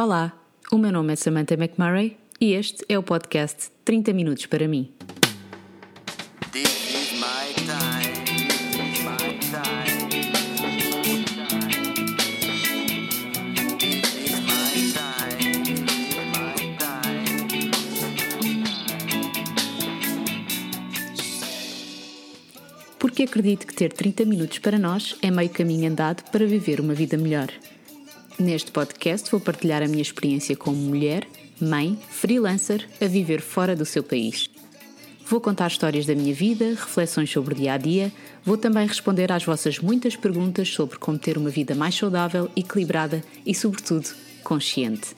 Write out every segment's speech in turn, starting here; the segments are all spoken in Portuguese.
Olá, o meu nome é Samantha McMurray e este é o podcast 30 Minutos para mim. Porque acredito que ter 30 minutos para nós é meio caminho andado para viver uma vida melhor. Neste podcast vou partilhar a minha experiência como mulher, mãe, freelancer a viver fora do seu país. Vou contar histórias da minha vida, reflexões sobre o dia a dia, vou também responder às vossas muitas perguntas sobre como ter uma vida mais saudável, equilibrada e, sobretudo, consciente.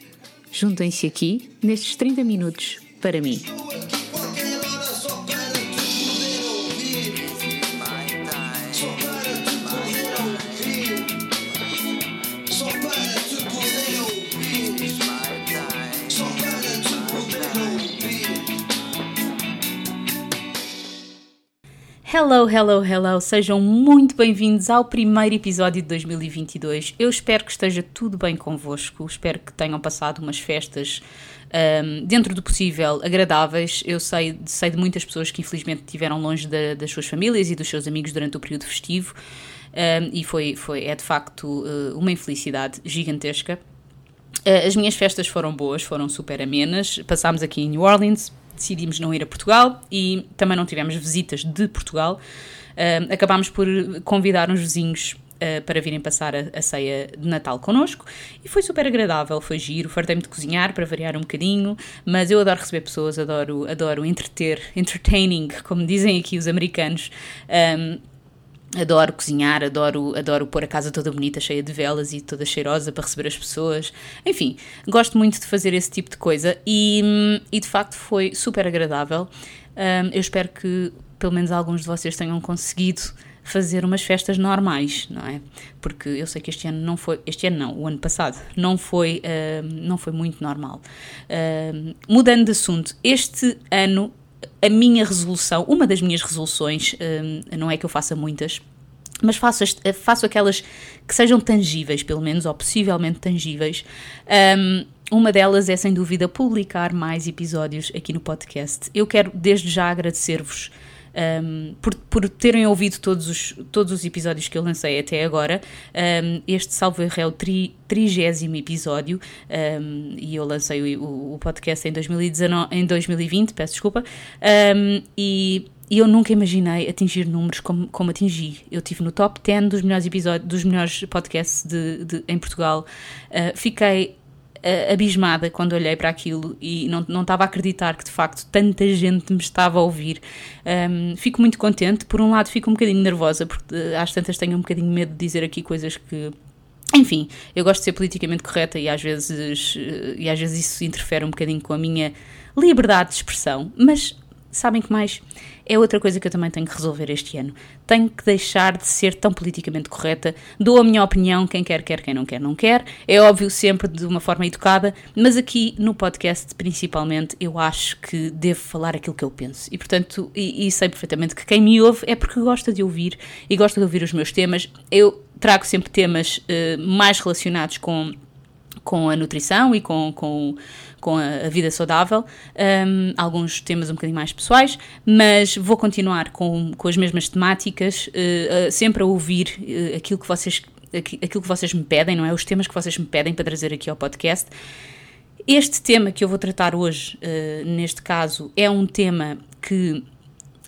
Juntem-se aqui nestes 30 minutos para mim. Hello, hello, hello! Sejam muito bem-vindos ao primeiro episódio de 2022. Eu espero que esteja tudo bem convosco, espero que tenham passado umas festas ahm, dentro do possível agradáveis. Eu sei, sei de muitas pessoas que infelizmente estiveram longe da- das suas famílias e dos seus amigos durante o período festivo ahm, e foi, foi, é de facto eh, uma infelicidade gigantesca. Uh, As minhas festas foram boas, foram super amenas. Passámos aqui em New Orleans, decidimos não ir a Portugal e também não tivemos visitas de Portugal. Uh, acabámos por convidar uns vizinhos uh, para virem passar a, a ceia de Natal connosco e foi super agradável, foi giro. Fartei-me de cozinhar para variar um bocadinho, mas eu adoro receber pessoas, adoro, adoro entreter, entertaining, como dizem aqui os americanos. Um, Adoro cozinhar, adoro, adoro pôr a casa toda bonita, cheia de velas e toda cheirosa para receber as pessoas. Enfim, gosto muito de fazer esse tipo de coisa e, e de facto foi super agradável. Hum, eu espero que pelo menos alguns de vocês tenham conseguido fazer umas festas normais, não é? Porque eu sei que este ano não foi, este ano não, o ano passado não foi, não foi muito normal. Mudando de assunto, este ano a minha resolução, uma das minhas resoluções, hum, não é que eu faça muitas, mas faço, as- faço aquelas que sejam tangíveis, pelo menos, ou possivelmente tangíveis. Hum, uma delas é, sem dúvida, publicar mais episódios aqui no podcast. Eu quero, desde já, agradecer-vos um, por, por terem ouvido todos os, todos os episódios que eu lancei até agora. Um, este, salvo erro, é o tri, trigésimo episódio um, e eu lancei o, o podcast em, 2019, em 2020, peço desculpa. E e eu nunca imaginei atingir números como, como atingi. Eu estive no top 10 dos melhores episódios, dos melhores podcasts de, de- em Portugal. Uh, fiquei uh, abismada quando olhei para aquilo e não, não estava a acreditar que de facto tanta gente me estava a ouvir. Um, fico muito contente. Por um lado, fico um bocadinho nervosa, porque uh, às tantas tenho um bocadinho medo de dizer aqui coisas que. Enfim, eu gosto de ser politicamente correta e às vezes, uh, e às vezes isso interfere um bocadinho com a minha liberdade de expressão, mas sabem que mais? É outra coisa que eu também tenho que resolver este ano. Tenho que deixar de ser tão politicamente correta. Dou a minha opinião, quem quer, quer, quem não quer, não quer. É óbvio, sempre de uma forma educada, mas aqui no podcast, principalmente, eu acho que devo falar aquilo que eu penso. E, portanto, e, e sei perfeitamente que quem me ouve é porque gosta de ouvir e gosta de ouvir os meus temas. Eu trago sempre temas eh, mais relacionados com com a nutrição e com, com, com a, vida saudável, um, alguns temas um bocadinho mais pessoais, mas vou continuar com, com as mesmas temáticas, uh, uh, sempre a ouvir uh, aquilo, que vocês, aqui- aquilo que vocês me pedem, não é? Os temas que vocês me pedem para trazer aqui ao podcast. Este tema que eu vou tratar hoje, neste caso, é um tema que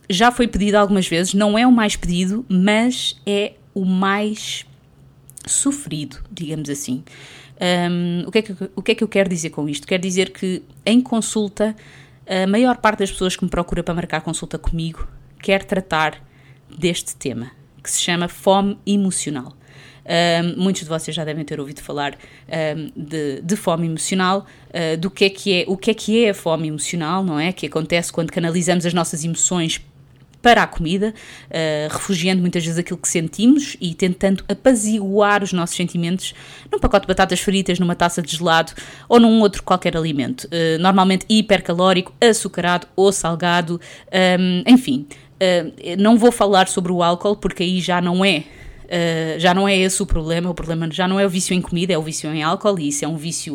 já foi pedido algumas vezes, não é o mais pedido, mas é o mais sofrido, digamos assim. Um, o, que é que, o que é que eu quero dizer com isto? Quero dizer que em consulta, a maior parte das pessoas que me procura para marcar consulta comigo quer tratar deste tema, que se chama fome emocional. Um, muitos de vocês já devem ter ouvido falar um, de, de fome emocional, uh, do que é que é, o que é que é a fome emocional, não é? Que acontece quando canalizamos as nossas emoções para a comida, uh, refugiando muitas vezes aquilo que sentimos e tentando apaziguar os nossos sentimentos num pacote de batatas fritas, numa taça de gelado ou num outro qualquer alimento, uh, normalmente hipercalórico, açucarado ou salgado, um, enfim. Uh, não vou falar sobre o álcool porque aí já não é Uh, já não é esse o problema, o problema já não é o vício em comida, é o vício em álcool, e isso é um vício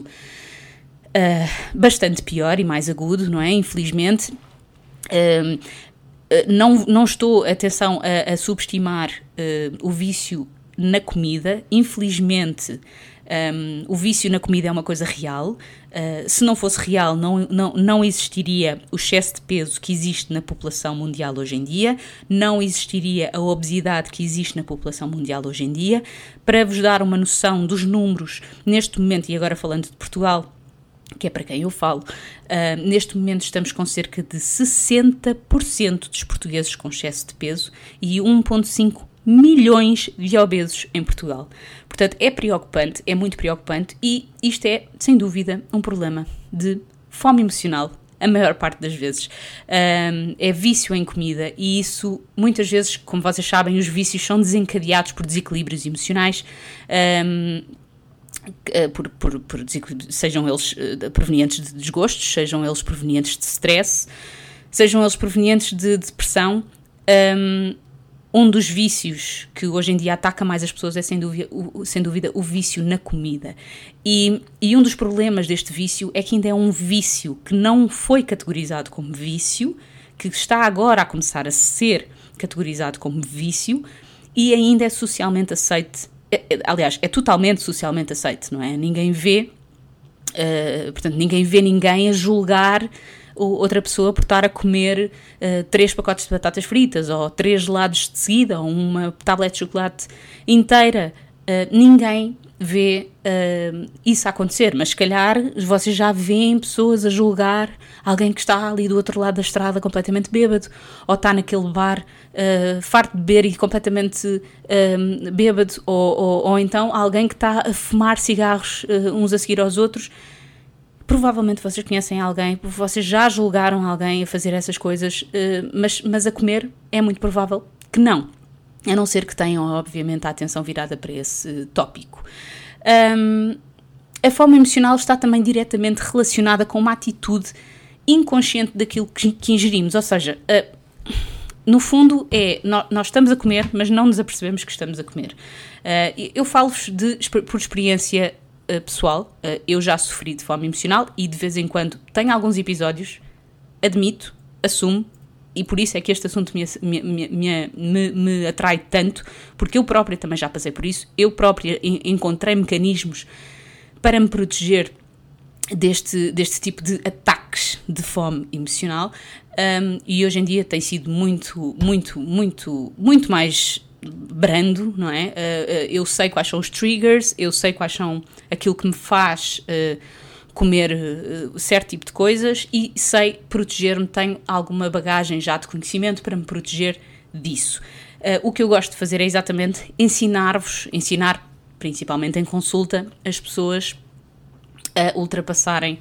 uh, bastante pior e mais agudo, não é? Infelizmente. Uh, não, não estou, atenção, a, a subestimar o vício na comida. Infelizmente, um, o vício na comida é uma coisa real. Uh, se não fosse real, não, não, não existiria o excesso de peso que existe na população mundial hoje em dia, não existiria a obesidade que existe na população mundial hoje em dia. Para vos dar uma noção dos números, neste momento, e agora falando de Portugal, que é para quem eu falo, uh, neste momento estamos com cerca de 60% dos portugueses com excesso de peso e 1,5 milhões de obesos em Portugal. Portanto, é preocupante, é muito preocupante e isto é, sem dúvida, um problema de fome emocional. A maior parte das vezes um, é vício em comida, e isso, muitas vezes, como vocês sabem, os vícios são desencadeados por desequilíbrios emocionais. Um, por, por, por, sejam eles uh, provenientes de desgostos, sejam eles provenientes de stress, sejam eles provenientes de depressão. Um, um dos vícios que hoje em dia ataca mais as pessoas é sem dúvida o, sem dúvida, o vício na comida. E, e um dos problemas deste vício é que ainda é um vício que não foi categorizado como vício, que está agora a começar a ser categorizado como vício e ainda é socialmente aceite. É, é, aliás, é totalmente socialmente aceite, não é? Ninguém vê, uh, portanto, ninguém vê ninguém a julgar outra pessoa por estar a comer uh, três pacotes de batatas fritas, ou três gelados de seguida, ou uma tablete de chocolate inteira. Uh, ninguém vê uh, isso acontecer, mas se calhar vocês já veem pessoas a julgar alguém que está ali do outro lado da estrada completamente bêbado, ou está naquele bar uh, farto de beber e completamente uh, bêbado, ou, ou, ou, então alguém que está a fumar cigarros uns a seguir aos outros Provavelmente vocês conhecem alguém, vocês já julgaram alguém a fazer essas coisas, mas, mas a comer é muito provável que não. A não ser que tenham, obviamente, a atenção virada para esse tópico. Um, a fome emocional está também diretamente relacionada com uma atitude inconsciente daquilo que, que ingerimos, ou seja, uh, no fundo é nós, estamos a comer, mas não nos apercebemos que estamos a comer. Uh, eu falo-vos por experiência uh, pessoal, uh, eu já sofri de fome emocional e de vez em quando tenho alguns episódios, admito, assumo, e por isso é que este assunto me, me, me, me, atrai tanto, porque eu própria também já passei por isso, eu própria encontrei mecanismos para me proteger deste, deste tipo de ataques de fome emocional um, e hoje em dia tem sido muito, muito, muito, muito mais brando, não é? Uh, eu sei quais são os triggers, eu sei quais são aquilo que me faz uh, comer uh, certo tipo de coisas e sei proteger-me, tenho alguma bagagem já de conhecimento para me proteger disso. o que eu gosto de fazer é exatamente ensinar-vos, ensinar principalmente em consulta, as pessoas a ultrapassarem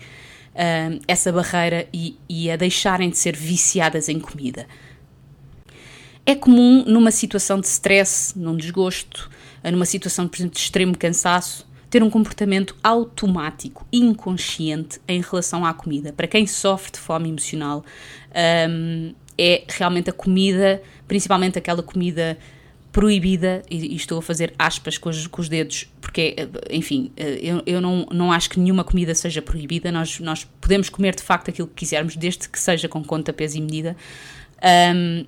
essa barreira e, e a deixarem de ser viciadas em comida. É comum numa situação de stress, num desgosto, numa situação, por exemplo, de extremo cansaço, ter um comportamento automático, inconsciente em relação à comida. Para quem sofre de fome emocional, um, é realmente a comida, principalmente aquela comida proibida, e, e estou a fazer aspas com os, com os, dedos, porque, enfim, eu, eu não, não acho que nenhuma comida seja proibida, nós, nós podemos comer de facto aquilo que quisermos, desde que seja com conta, peso e medida. Um,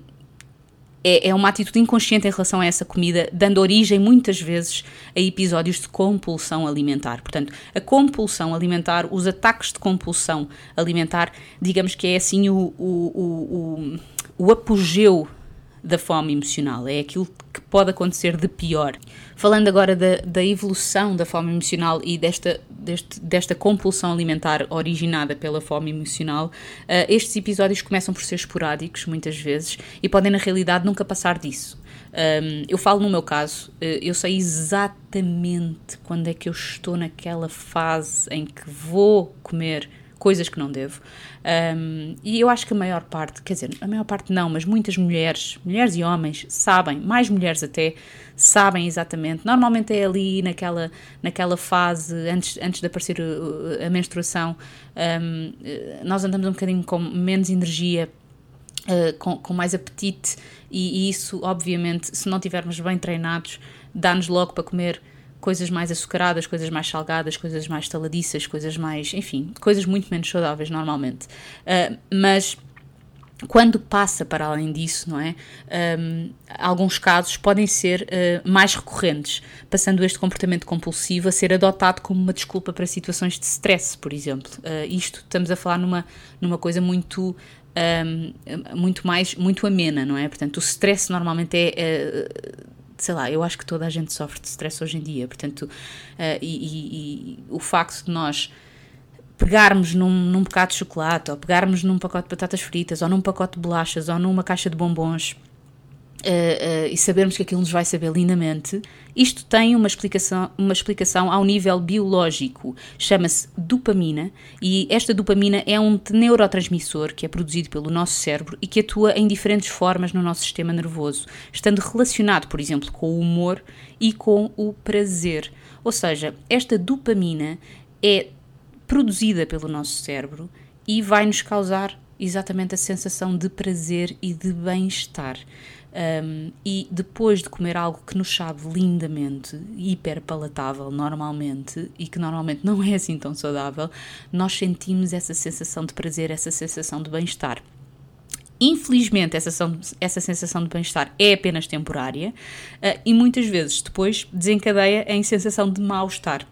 é, é uma atitude inconsciente em relação a essa comida, dando origem muitas vezes a episódios de compulsão alimentar. Portanto, a compulsão alimentar, os ataques de compulsão alimentar, digamos que é assim o, o, o, o, o apogeu da fome emocional, é aquilo que pode acontecer de pior. Falando agora da, da evolução da fome emocional e desta, deste, desta compulsão alimentar originada pela fome emocional, uh, estes episódios começam por ser esporádicos, muitas vezes, e podem, na realidade, nunca passar disso. Um, eu falo no meu caso, uh, eu sei exatamente quando é que eu estou naquela fase em que vou comer coisas que não devo. Um, e eu acho que a maior parte, quer dizer, a maior parte não, mas muitas mulheres, mulheres e homens, sabem, mais mulheres até, sabem exatamente. Normalmente é ali naquela, naquela fase, antes, antes de aparecer a menstruação, um, nós andamos um bocadinho com menos energia uh, com, com mais apetite, e, e isso, obviamente, se não estivermos bem treinados, dá-nos logo para comer coisas mais açucaradas, coisas mais salgadas, coisas mais taladiças, coisas mais, enfim, coisas muito menos saudáveis normalmente. Uh, mas quando passa para além disso, não é? Um, alguns casos podem ser uh, mais recorrentes, passando este comportamento compulsivo a ser adotado como uma desculpa para situações de stress, por exemplo. Uh, isto estamos a falar numa, numa coisa muito um, muito mais muito amena, não é? Portanto, o stress normalmente é, é sei lá, eu acho que toda a gente sofre de stress hoje em dia, portanto, uh, e, e, e, o facto de nós pegarmos num, num bocado de chocolate, ou pegarmos num pacote de batatas fritas, ou num pacote de bolachas, ou numa caixa de bombons, Uh, uh, e sabermos que aquilo nos vai saber lindamente, isto tem uma explicação, uma explicação ao nível biológico. Chama-se dopamina, e esta dopamina é um neurotransmissor que é produzido pelo nosso cérebro e que atua em diferentes formas no nosso sistema nervoso, estando relacionado, por exemplo, com o humor e com o prazer. Ou seja, esta dopamina é produzida pelo nosso cérebro e vai nos causar exatamente a sensação de prazer e de bem-estar. Um, e depois de comer algo que nos sabe lindamente, hiper palatável normalmente, e que normalmente não é assim tão saudável, nós sentimos essa sensação de prazer, essa sensação de bem-estar. Infelizmente, essa, essa sensação de bem-estar é apenas temporária uh, e muitas vezes depois desencadeia em sensação de mal-estar.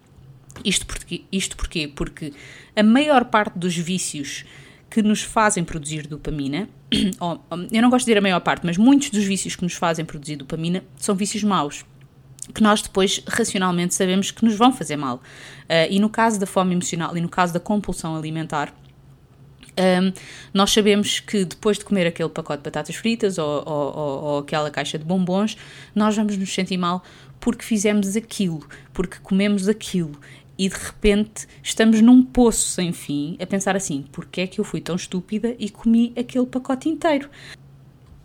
Isto porquê? Isto porquê? Porque a maior parte dos vícios que nos fazem produzir dopamina, eu não gosto de dizer a maior parte, mas muitos dos vícios que nos fazem produzir dopamina são vícios maus que nós depois racionalmente sabemos que nos vão fazer mal. Uh, e no caso da fome emocional e no caso da compulsão alimentar, um, nós sabemos que depois de comer aquele pacote de batatas fritas ou, ou, ou, ou, aquela caixa de bombons, nós vamos nos sentir mal porque fizemos aquilo, porque comemos aquilo e de repente estamos num poço sem fim a pensar assim: porque é que eu fui tão estúpida e comi aquele pacote inteiro?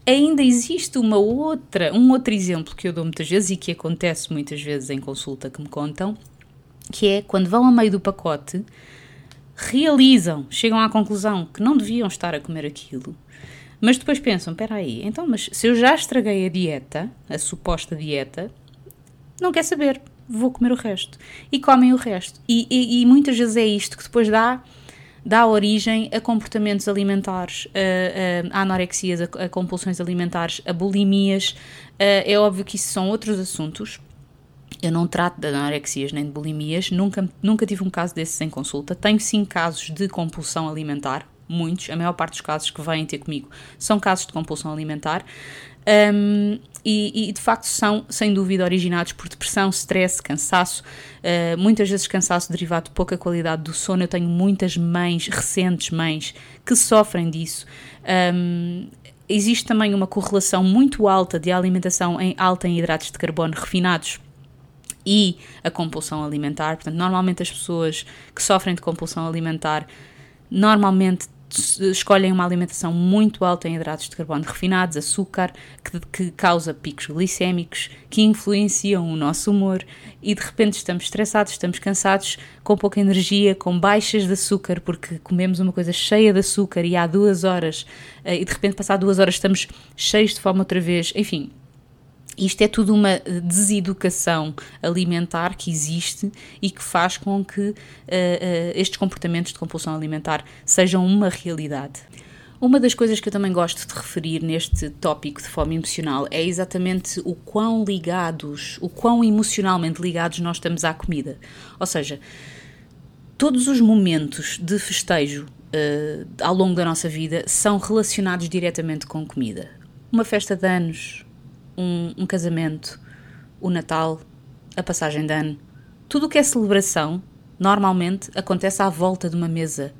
Ainda existe uma outra, um outro exemplo que eu dou muitas vezes e que acontece muitas vezes em consulta que me contam, que é quando vão a meio do pacote, realizam, chegam à conclusão que não deviam estar a comer aquilo, mas depois pensam: espera aí, então, mas se eu já estraguei a dieta, a suposta dieta, não quer saber, vou comer o resto. E comem o resto. E, e, e muitas vezes é isto que depois dá dá origem a comportamentos alimentares, a, a, a anorexias, a, a, compulsões alimentares, a bulimias. é óbvio que isso são outros assuntos. Eu não trato de anorexias nem de bulimias, nunca, nunca tive um caso desses em consulta. Tenho sim casos de compulsão alimentar, muitos, a maior parte dos casos que vêm ter comigo são casos de compulsão alimentar. Um, e, e, de facto são, sem dúvida, originados por depressão, stress, cansaço, uh, muitas vezes cansaço derivado de pouca qualidade do sono. Eu tenho muitas mães, recentes mães, que sofrem disso. Um, existe também uma correlação muito alta de alimentação em alta em hidratos de carbono refinados e a compulsão alimentar. Portanto, normalmente as pessoas que sofrem de compulsão alimentar normalmente escolhem uma alimentação muito alta em hidratos de carbono refinados, açúcar, que, que, causa picos glicémicos, que influenciam o nosso humor e de repente estamos estressados, estamos cansados, com pouca energia, com baixas de açúcar, porque comemos uma coisa cheia de açúcar e há duas horas, eh, e de repente, passar duas horas, estamos cheios de fome outra vez, enfim isto é tudo uma deseducação alimentar que existe e que faz com que uh, uh, estes comportamentos de compulsão alimentar sejam uma realidade. Uma das coisas que eu também gosto de referir neste tópico de fome emocional é exatamente o quão ligados, o quão emocionalmente ligados nós estamos à comida. Ou seja, todos os momentos de festejo uh, ao longo da nossa vida são relacionados diretamente com comida. Uma festa de anos, um, um casamento, o Natal, a passagem de ano. Tudo o que é celebração normalmente acontece à volta de uma mesa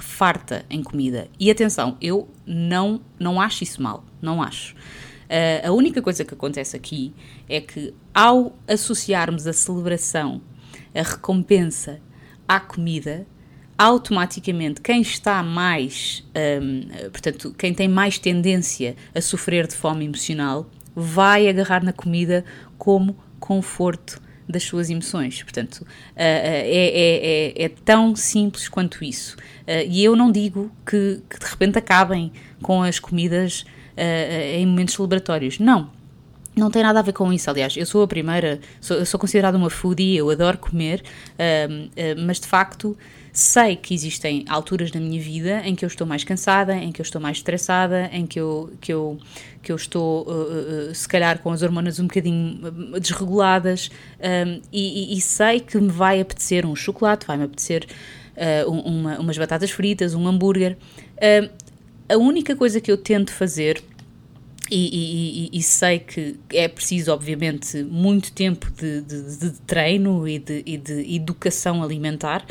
farta em comida. E atenção, eu não, não acho isso mal, não acho. Uh, a única coisa que acontece aqui é que ao associarmos a celebração, a recompensa à comida, automaticamente quem está mais, um, portanto, quem tem mais tendência a sofrer de fome emocional vai agarrar na comida como conforto das suas emoções. Portanto, ah, ah, é, é, é, é tão simples quanto isso. Ah, e eu não digo que, que de repente acabem com as comidas em momentos celebratórios. Não. Não tem nada a ver com isso, aliás, eu sou a primeira, sou, sou considerada uma foodie, eu adoro comer, mas de facto sei que existem alturas na minha vida em que eu estou mais cansada, em que eu estou mais estressada, em que eu, que eu, que eu estou, ah, ah, se calhar, com as hormonas um bocadinho desreguladas, ahm, e, e- sei que me vai apetecer um chocolate, vai-me apetecer um- uma- umas batatas fritas, um hambúrguer. A única coisa que eu tento fazer e, e- e- e sei que é preciso, obviamente, muito tempo de, de- de treino e de, e de educação alimentar.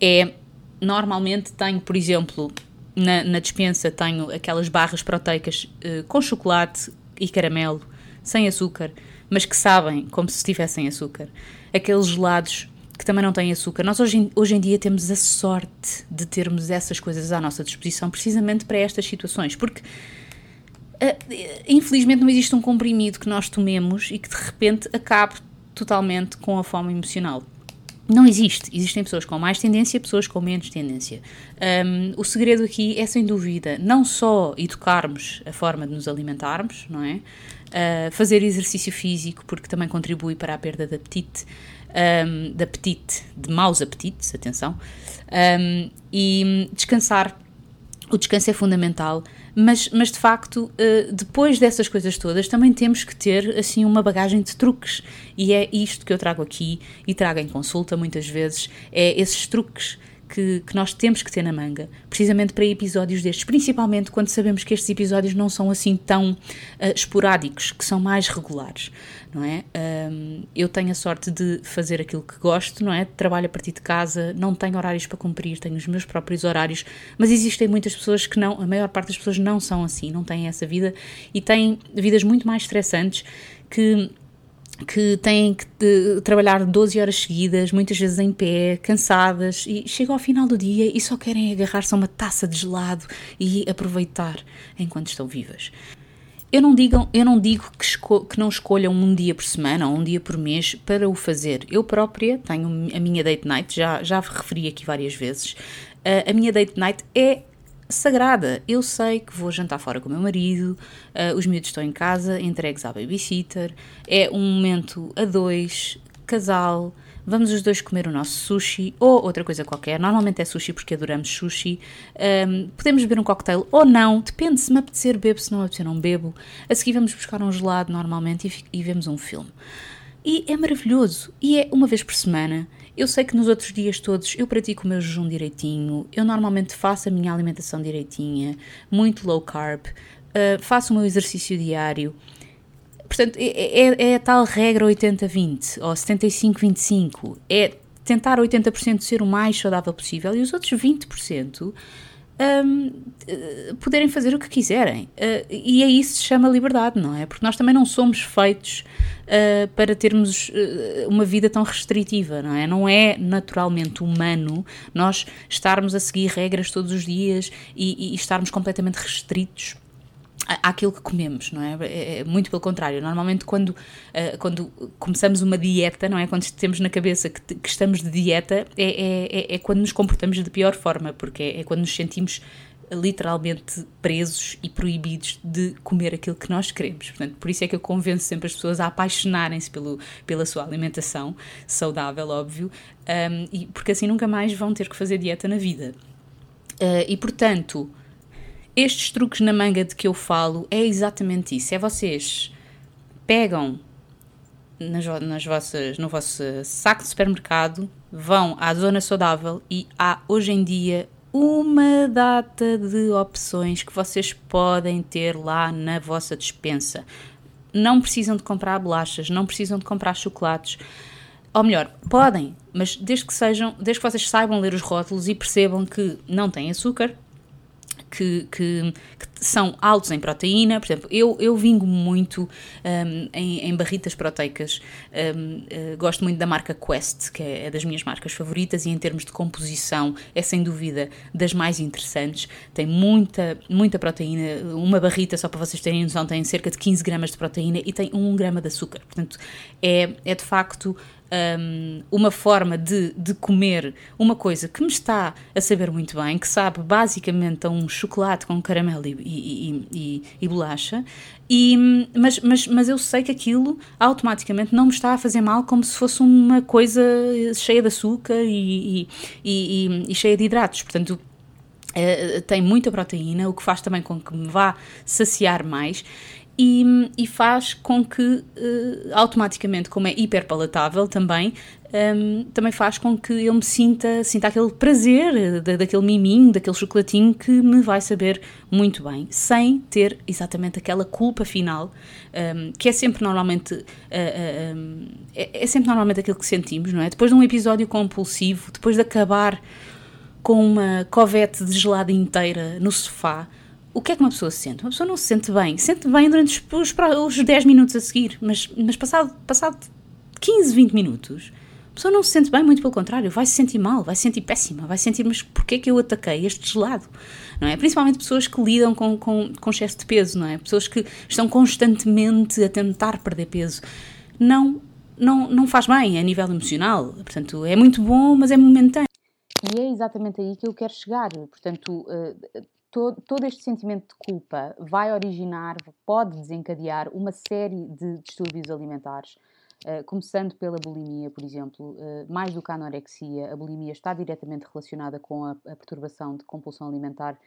É normalmente tenho, por exemplo, na, na despensa tenho aquelas barras proteicas eh, com chocolate e caramelo, sem açúcar, mas que sabem como se tivessem açúcar. Aqueles gelados que também não têm açúcar. Nós hoje hoje em dia temos a sorte de termos essas coisas à nossa disposição precisamente para estas situações, porque Uh, infelizmente não existe um comprimido que nós tomemos e que de repente acabe totalmente com a fome emocional. Não existe. Existem pessoas com mais tendência, pessoas com menos tendência. Um, o segredo aqui é, sem dúvida, não só educarmos a forma de nos alimentarmos, não é? Uh, fazer exercício físico, porque também contribui para a perda de apetite, um, de apetite, de maus apetites, atenção, um, e descansar o descanso é fundamental, mas, mas de facto, eh, depois dessas coisas todas, também temos que ter assim uma bagagem de truques. E é isto que eu trago aqui e trago em consulta muitas vezes: é esses truques que, que nós temos que ter na manga, precisamente para episódios destes, principalmente quando sabemos que estes episódios não são assim tão eh, esporádicos, que são mais regulares, não é? Ahm, eu tenho a sorte de fazer aquilo que gosto, não é? Trabalho a partir de casa, não tenho horários para cumprir, tenho os meus próprios horários, mas existem muitas pessoas que não, a maior parte das pessoas não são assim, não têm essa vida e têm vidas muito mais estressantes que que têm que de, trabalhar 12 horas seguidas, muitas vezes em pé, cansadas, e chegam ao final do dia e só querem agarrar-se a uma taça de gelado e aproveitar enquanto estão vivas. Eu não, digo, eu não digo que, que não escolham um dia por semana ou um dia por mês para o fazer. Eu própria tenho a minha date night, já, já referi aqui várias vezes. Ah, a minha date night é sagrada. Eu sei que vou jantar fora com o meu marido, ah, os miúdos estão em casa, entregues à babysitter, é um momento a dois, casal, vamos os dois comer o nosso sushi ou outra coisa qualquer. Normalmente é sushi porque adoramos sushi. Ahm, podemos beber um cocktail ou não, depende se me apetecer bebo, se não me apetecer não bebo. A seguir vamos buscar um gelado normalmente e, e vemos um filme. E é maravilhoso. E é uma vez por semana. Eu sei que nos outros dias todos eu pratico o meu jejum direitinho, eu normalmente faço a minha alimentação direitinha, muito low carb, uh, faço o meu exercício diário. Portanto, é, é- é a tal regra 80-20 ou 75-25. É tentar 80% ser o mais saudável possível e os outros 20% hum, eh, poderem fazer o que quiserem. Eh, e aí isso se chama liberdade, não é? Porque nós também não somos feitos eh, para termos eh, uma vida tão restritiva, não é? Não é naturalmente humano nós estarmos a seguir regras todos os dias e, e estarmos completamente restritos àquilo que comemos, não é? É- é Muito pelo contrário. Normalmente, quando, ah, quando começamos uma dieta, não é? Quando temos na cabeça que, que estamos de dieta, é, é, é- é quando nos comportamos de pior forma, porque é, é quando nos sentimos literalmente presos e proibidos de comer aquilo que nós queremos. Portanto, por isso é que eu convenço sempre as pessoas a apaixonarem-se pela sua alimentação saudável, óbvio, ahm, e, porque assim nunca mais vão ter que fazer dieta na vida. Ah, e portanto, estes truques na manga de que eu falo é exatamente isso. É vocês pegam nas, nas vossas, no vosso saco de supermercado, vão à zona saudável e há hoje em dia uma data de opções que vocês podem ter lá na vossa despensa. Não precisam de comprar bolachas, não precisam de comprar chocolates. Ou melhor, podem, mas desde que sejam, desde que vocês saibam ler os rótulos e percebam que não têm açúcar, que, que- que são altos em proteína. Por exemplo, eu, eu vingo muito hum, em, em barritas proteicas. Hum, eh, gosto muito da marca Quest, que é, é das minhas marcas favoritas, e em termos de composição é sem dúvida das mais interessantes. Tem muita, muita proteína. Uma barrita, só para vocês terem noção, tem cerca de 15 gramas de proteína e tem 1 grama de açúcar. Portanto, é, é de facto um, uma forma de, de comer uma coisa que me está a saber muito bem, que sabe basicamente a um chocolate com caramelo e, e, e, e bolacha, e, mas, mas, mas eu sei que aquilo automaticamente não me está a fazer mal como se fosse uma coisa cheia de açúcar e, e, e cheia de hidratos. Portanto, Uh, tem muita proteína, o que faz também com que me vá saciar mais e, e faz com que uh, automaticamente, como é hiperpalatável também, um, ehm, também faz com que eu me sinta, sinta aquele prazer da, daquele miminho, daquele chocolatinho que me vai saber muito bem, sem ter exatamente aquela culpa final, um, ehm, que é sempre normalmente uh, uh, é, é sempre normalmente aquilo que sentimos, não é? Depois de um episódio compulsivo, depois de acabar com uma covete de gelada inteira no sofá, o que é que uma pessoa sente? Uma pessoa não se sente bem. Sente bem durante os, os 10 minutos a seguir, mas, mas passado, passado 15, 20 minutos, a pessoa não se sente bem, muito pelo contrário, vai se sentir mal, vai se sentir péssima, vai sentir, mas porquê é que eu ataquei este gelado? Não é? Principalmente pessoas que lidam com, com, com excesso de peso, não é? Pessoas que estão constantemente a tentar perder peso. Não, não, não faz bem a nível emocional. Portanto, é muito bom, mas é momentâneo. E é exatamente aí que eu quero chegar. Portanto, uh, todo, todo este sentimento de culpa vai originar, pode desencadear uma série de distúrbios alimentares. Uh, começando pela bulimia, por exemplo, uh, mais do que a anorexia, a bulimia está diretamente relacionada com a, a perturbação de compulsão alimentar,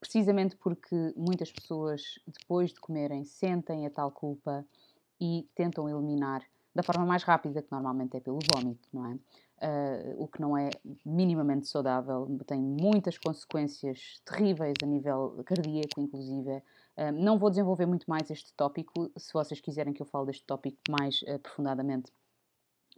precisamente porque muitas pessoas, depois de comerem, sentem a tal culpa e tentam eliminar da forma mais rápida, que normalmente é pelo vômito, não é? Uh, o que não é minimamente saudável, tem muitas consequências terríveis a nível cardíaco, inclusive. Uh, não vou desenvolver muito mais este tópico, se vocês quiserem que eu fale deste tópico mais aprofundadamente,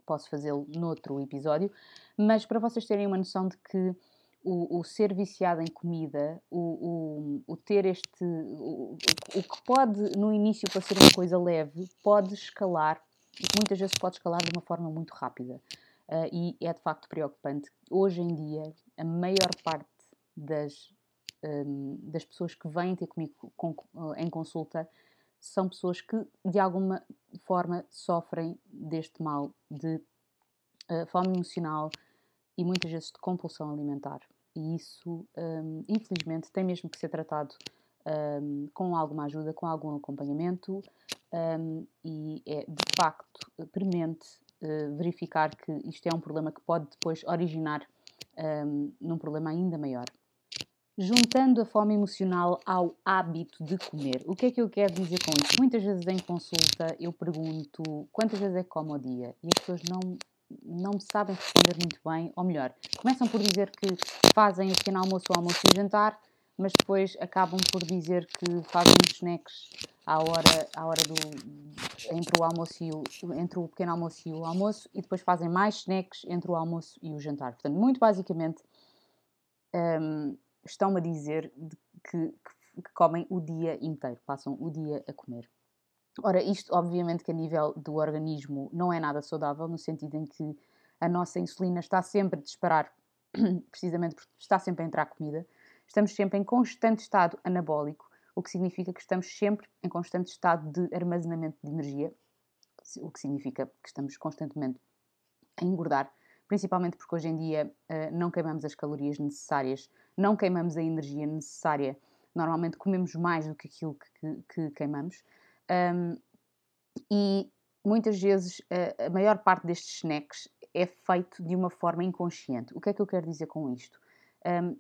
posso fazê-lo noutro episódio, mas para vocês terem uma noção de que o, o ser viciado em comida, o, o, o ter este. O, o que pode no início parecer uma coisa leve, pode escalar, muitas vezes pode escalar de uma forma muito rápida. Uh, e é de facto preocupante. Hoje em dia, a maior parte das, um, das pessoas que vêm ter comigo com, uh, em consulta são pessoas que de alguma forma sofrem deste mal de uh, fome emocional e muitas vezes de compulsão alimentar. E isso, um, infelizmente, tem mesmo que ser tratado um, com alguma ajuda, com algum acompanhamento, um, e é de facto premente uh, verificar que isto é um problema que pode depois originar um, num problema ainda maior. Juntando a fome emocional ao hábito de comer, o que é que eu quero dizer com isso? Muitas vezes em consulta eu pergunto quantas vezes é que como ao dia e as pessoas não, não sabem responder muito bem, ou melhor, começam por dizer que fazem o pequeno almoço, o almoço e o jantar, mas depois acabam por dizer que fazem os snacks à hora, à hora do, entre o almoço e o, entre o pequeno almoço e o almoço e depois fazem mais snacks entre o almoço e o jantar. Portanto, muito basicamente um, estão a dizer que, que, que comem o dia inteiro, passam o dia a comer. Ora, isto obviamente que a nível do organismo não é nada saudável, no sentido em que a nossa insulina está sempre a disparar, precisamente porque está sempre a entrar comida, estamos sempre em constante estado anabólico o que significa que estamos sempre em constante estado de armazenamento de energia, o que significa que estamos constantemente a engordar, principalmente porque hoje em dia uh, não queimamos as calorias necessárias, não queimamos a energia necessária. Normalmente comemos mais do que aquilo que, que, que queimamos. E muitas vezes a maior parte destes snacks é feito de uma forma inconsciente. O que é que eu quero dizer com isto?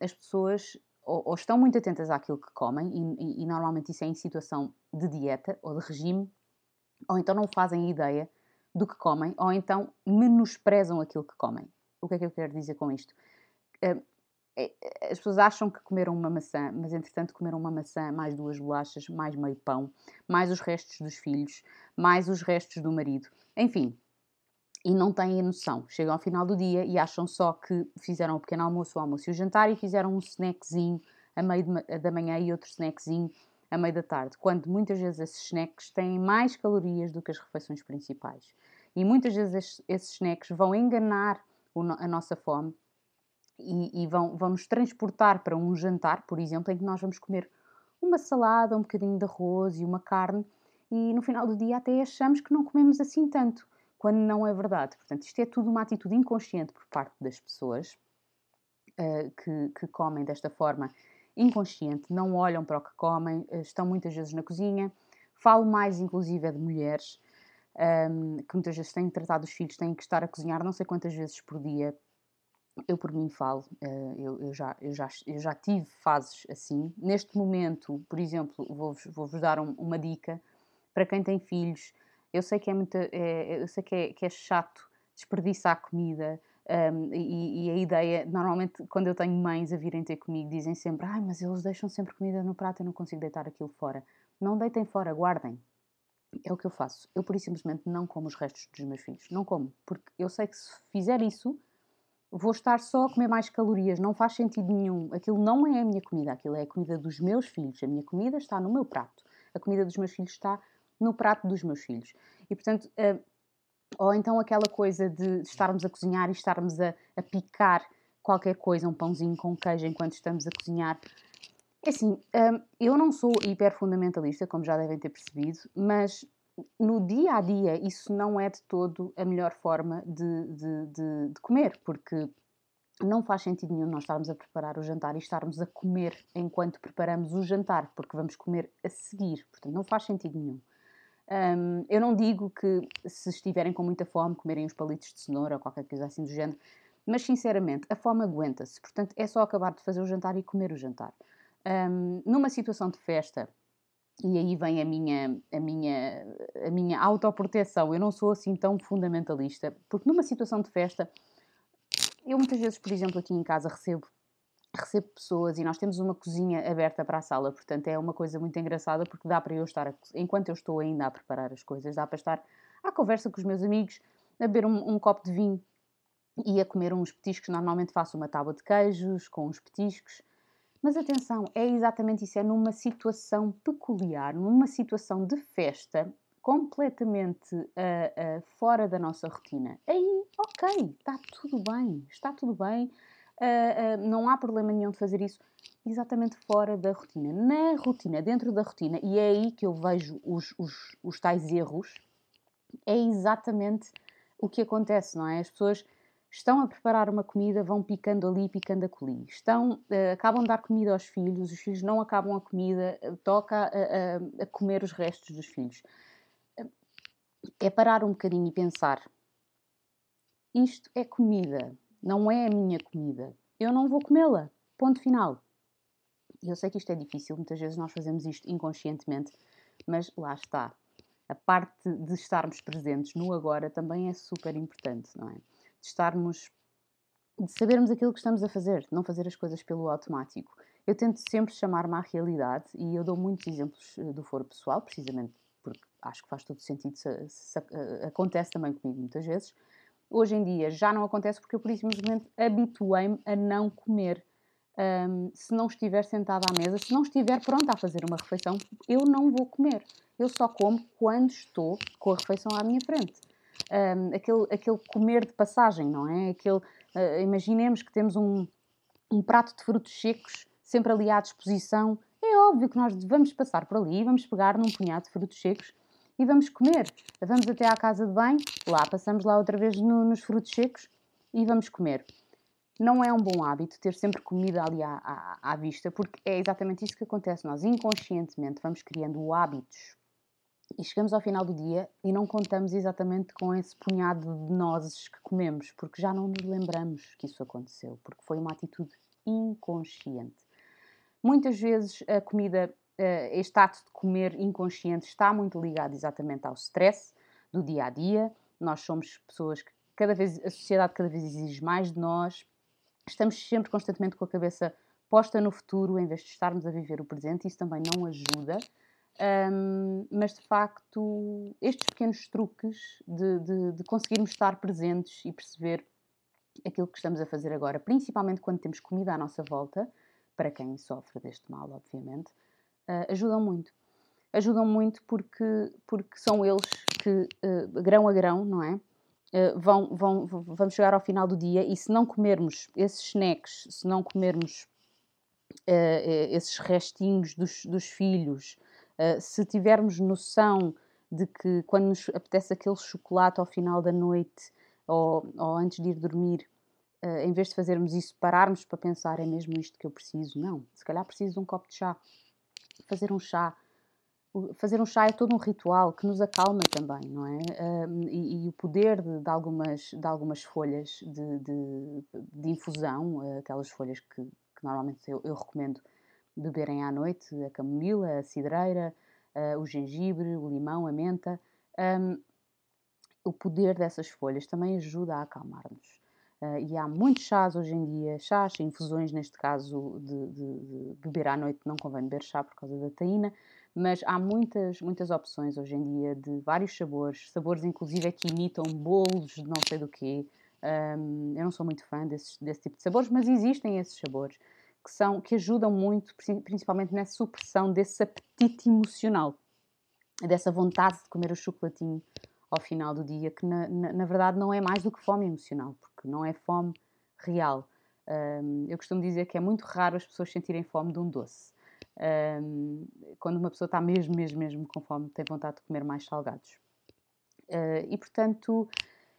As pessoas ou, ou, estão muito atentas àquilo que comem, e, e, e, normalmente isso é em situação de dieta ou de regime, ou então não fazem ideia do que comem, ou então menosprezam aquilo que comem. O que é que eu quero dizer com isto? Uh, as pessoas acham que comeram uma maçã, mas entretanto comeram uma maçã, mais duas bolachas, mais meio pão, mais os restos dos filhos, mais os restos do marido. Enfim, e não têm a noção. Chegam ao final do dia e acham só que fizeram o pequeno almoço, o almoço e o jantar e fizeram um snackzinho a meio da manhã e outro snackzinho a meio da tarde, quando muitas vezes esses snacks têm mais calorias do que as refeições principais. E muitas vezes esses, snacks vão enganar a nossa fome e, e, vão, vão nos transportar para um jantar, por exemplo, em que nós vamos comer uma salada, um bocadinho de arroz e uma carne, e no final do dia até achamos que não comemos assim tanto quando não é verdade. Portanto, isto é tudo uma atitude inconsciente por parte das pessoas uh, que, que, comem desta forma inconsciente, não olham para o que comem, uh, estão muitas vezes na cozinha. Falo mais, inclusive, é de mulheres um, que muitas vezes têm tratado os filhos, têm que estar a cozinhar não sei quantas vezes por dia. Eu, por mim, falo, uh, eu, eu, já, eu, já, eu já tive fases assim. Neste momento, por exemplo, vou-vos vou dar um, uma dica para quem tem filhos. Eu sei que é, muito, é, eu sei que é, que é chato desperdiçar comida, um, e, e, a ideia, normalmente, quando eu tenho mães a virem ter comigo, dizem sempre: Ai, mas eles deixam sempre comida no prato, eu não consigo deitar aquilo fora. Não deitem fora, guardem. É o que eu faço. Eu, por simplesmente, não como os restos dos meus filhos. Não como. Porque eu sei que se fizer isso, vou estar só a comer mais calorias. Não faz sentido nenhum. Aquilo não é a minha comida. Aquilo é a comida dos meus filhos. A minha comida está no meu prato. A comida dos meus filhos está no prato dos meus filhos. E, portanto, uh, ou então aquela coisa de estarmos a cozinhar e estarmos a, a picar qualquer coisa, um pãozinho com queijo enquanto estamos a cozinhar. É assim, hum, eu não sou hiper fundamentalista, como já devem ter percebido, mas no dia a dia isso não é de todo a melhor forma de, de, de, de comer, porque não faz sentido nenhum nós estarmos a preparar o jantar e estarmos a comer enquanto preparamos o jantar, porque vamos comer a seguir. Portanto, não faz sentido nenhum. Um, eu não digo que se estiverem com muita fome, comerem uns palitos de cenoura ou qualquer coisa assim do género, mas sinceramente, a fome aguenta-se. Portanto, é só acabar de fazer o jantar e comer o jantar. Um, numa situação de festa, e aí vem a minha, a minha, a minha autoproteção, eu não sou assim tão fundamentalista, porque numa situação de festa, eu muitas vezes, por exemplo, aqui em casa recebo recebo pessoas e nós temos uma cozinha aberta para a sala, portanto é uma coisa muito engraçada porque dá para eu estar, a, enquanto eu estou ainda a preparar as coisas, dá para estar à conversa com os meus amigos, a beber um, um copo de vinho e a comer uns petiscos. Normalmente faço uma tábua de queijos com uns petiscos. Mas atenção, é exatamente isso, é numa situação peculiar, numa situação de festa, completamente uh, uh, fora da nossa rotina. Aí, ok, está tudo bem, está tudo bem uh, uh, não há problema nenhum de fazer isso exatamente fora da rotina. Na rotina, dentro da rotina, e é aí que eu vejo os, os, os tais erros, é exatamente o que acontece, não é? As pessoas estão a preparar uma comida, vão picando ali, picando acolhi. Estão, uh, acabam de dar comida aos filhos, os filhos não acabam a comida, toca a, a, a, comer os restos dos filhos. é parar um bocadinho e pensar: isto é comida, não é a minha comida. Eu não vou comê-la. Ponto final. Eu sei que isto é difícil, muitas vezes nós fazemos isto inconscientemente, mas lá está. A parte de estarmos presentes no agora também é super importante, não é? De estarmos, de sabermos aquilo que estamos a fazer, não fazer as coisas pelo automático. Eu tento sempre chamar-me à realidade e eu dou muitos exemplos eh, do foro pessoal, precisamente porque acho que faz todo sentido, se, se, se, acontece também comigo muitas vezes. Hoje em dia já não acontece porque eu, por simplesmente, habituei-me a não comer. Um, se não estiver sentada à mesa, se não estiver pronta a fazer uma refeição, eu não vou comer. Eu só como quando estou com a refeição à minha frente. Um, aquele, aquele comer de passagem, não é? Aquele, uh, imaginemos que temos um, um prato de frutos secos sempre ali à disposição. É óbvio que nós vamos passar por ali, vamos pegar num punhado de frutos secos e vamos comer. Vamos até à casa de banho, lá passamos lá outra vez no, nos frutos secos e vamos comer. Não é um bom hábito ter sempre comida ali à, à, à vista, porque é exatamente isso que acontece. Nós inconscientemente vamos criando hábitos e chegamos ao final do dia e não contamos exatamente com esse punhado de nozes que comemos, porque já não nos lembramos que isso aconteceu, porque foi uma atitude inconsciente. Muitas vezes a comida este ato de comer inconsciente está muito ligado exatamente ao stress do dia a dia. Nós somos pessoas que cada vez a sociedade cada vez exige mais de nós. Estamos sempre constantemente com a cabeça posta no futuro em vez de estarmos a viver o presente. Isso também não ajuda. Um, mas de facto, estes pequenos truques de, de, de conseguirmos estar presentes e perceber aquilo que estamos a fazer agora, principalmente quando temos comida à nossa volta, para quem sofre deste mal, obviamente, uh, ajudam muito. Ajudam muito porque, porque são eles que, uh, grão a grão, não é? Uh, vão, vão, vamos chegar ao final do dia e se não comermos esses snacks, se não comermos esses restinhos dos, dos filhos, se tivermos noção de que quando nos apetece aquele chocolate ao final da noite ou, ou antes de ir dormir, uh, em vez de fazermos isso, pararmos para pensar é mesmo isto que eu preciso? Não, se calhar preciso de um copo de chá. Fazer um chá. Fazer um chá é todo um ritual que nos acalma também, não é? E, e, o poder de, de, algumas, de algumas folhas de, de, de infusão, uh, aquelas folhas que, que normalmente eu, eu, recomendo beberem à noite, a camomila, a cidreira, uh, o gengibre, o limão, a menta. O poder dessas folhas também ajuda a acalmar-nos. Uh, e há muitos chás hoje em dia, chás, infusões, neste caso de, de, de, beber à noite, não convém beber chá por causa da taína, mas há muitas, muitas opções hoje em dia de vários sabores, sabores inclusive que imitam bolos de não sei do quê. Um, eu não sou muito fã desses, desse tipo de sabores, mas existem esses sabores que, são, que ajudam muito, principalmente na supressão desse apetite emocional, dessa vontade de comer o chocolatinho ao final do dia, que na, na, na verdade não é mais do que fome emocional, porque não é fome real. Um, eu costumo dizer que é muito raro as pessoas sentirem fome de um doce. Um, quando uma pessoa está mesmo, mesmo, mesmo com fome, tem vontade de comer mais salgados. Uh, e portanto,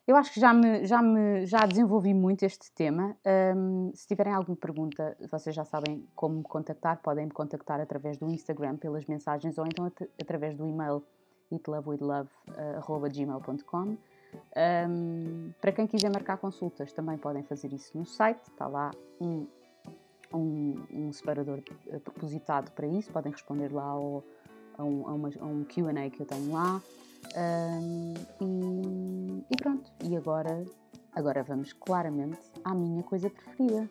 eu acho que já, me, já, me, já desenvolvi muito este tema. Um, se tiverem alguma pergunta, vocês já sabem como me contactar. Podem me contactar através do Instagram, pelas mensagens, ou então at através do e-mail eatlovewithlove.gmail.com. Um, para quem quiser marcar consultas, também podem fazer isso no site. Está lá um, um, um separador eh, propositado para isso. Podem responder lá ao, a um, a uma, a um QA que eu tenho lá. E, e, pronto, e agora, agora vamos claramente à minha coisa preferida.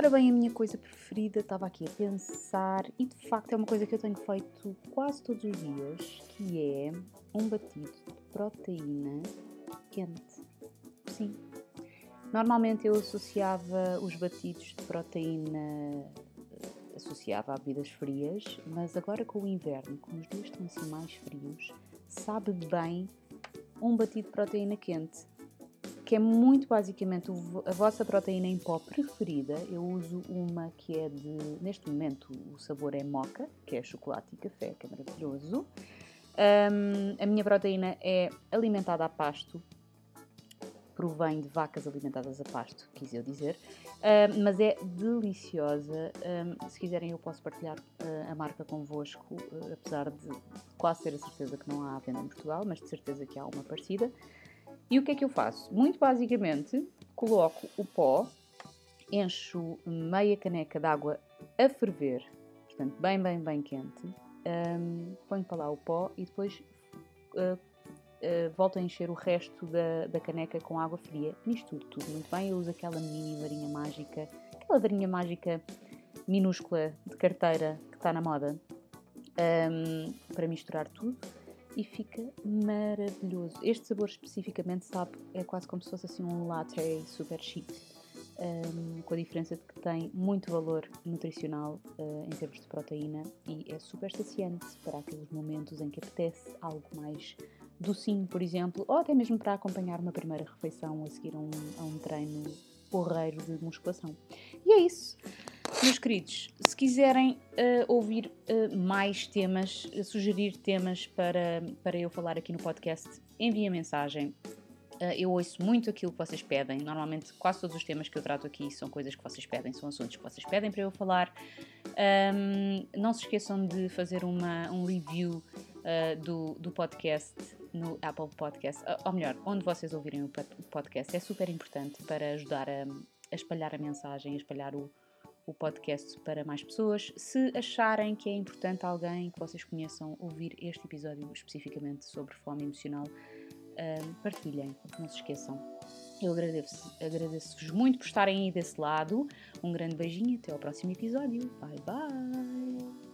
Ora bem, a minha coisa preferida, estava aqui a pensar, e de facto é uma coisa que eu tenho feito quase todos os dias, que é um batido de proteína quente. Sim, Normalmente eu associava os batidos de proteína, eh, associava a bebidas frias, mas agora com o inverno, como os dias estão assim mais frios, sabe bem um batido de proteína quente, que é muito basicamente a vossa proteína em pó preferida. Eu uso uma que é de, neste momento, o sabor é moca, que é chocolate e café, que é maravilhoso. Um, a minha proteína é alimentada a pasto, provém de vacas alimentadas a pasto, quis eu dizer, uh, mas é deliciosa. Um, se quiserem, eu posso partilhar uh, a marca convosco, uh, apesar de quase ter a certeza que não há venda em Portugal, mas de certeza que há uma parecida. E o que é que eu faço? Muito basicamente, coloco o pó, encho meia caneca de água a ferver, portanto, bem, bem, bem quente, um, ponho para lá o pó e depois uh, uh, volto a encher o resto da, da caneca com água fria. Misturo tudo muito bem. Eu uso aquela mini varinha mágica, aquela varinha mágica minúscula de carteira que está na moda, um, para misturar tudo e fica maravilhoso. Este sabor especificamente sabe, é quase como se fosse assim um latte super chique, um, com a diferença de que tem muito valor nutricional uh, em termos de proteína e é super saciante para aqueles momentos em que apetece algo mais docinho, por exemplo, ou até mesmo para acompanhar uma primeira refeição a seguir a um, a um treino porreiro de musculação. E é isso. Meus queridos, se quiserem uh, ouvir uh, mais temas, uh, sugerir temas para, para eu falar aqui no podcast, enviem a mensagem. eu ouço muito aquilo que vocês pedem. Normalmente, quase todos os temas que eu trato aqui são coisas que vocês pedem, são assuntos que vocês pedem para eu falar. Um, não se esqueçam de fazer uma, um review do, do podcast no Apple Podcast, ou melhor, onde vocês ouvirem o podcast, é super importante para ajudar a, a espalhar a mensagem, a espalhar o, o podcast para mais pessoas. Se acharem que é importante alguém que vocês conheçam ouvir este episódio especificamente sobre fome emocional, um, partilhem, não se esqueçam. Eu agradeço-vos agradeço muito por estarem aí desse lado. Um grande beijinho, até ao próximo episódio. Bye bye!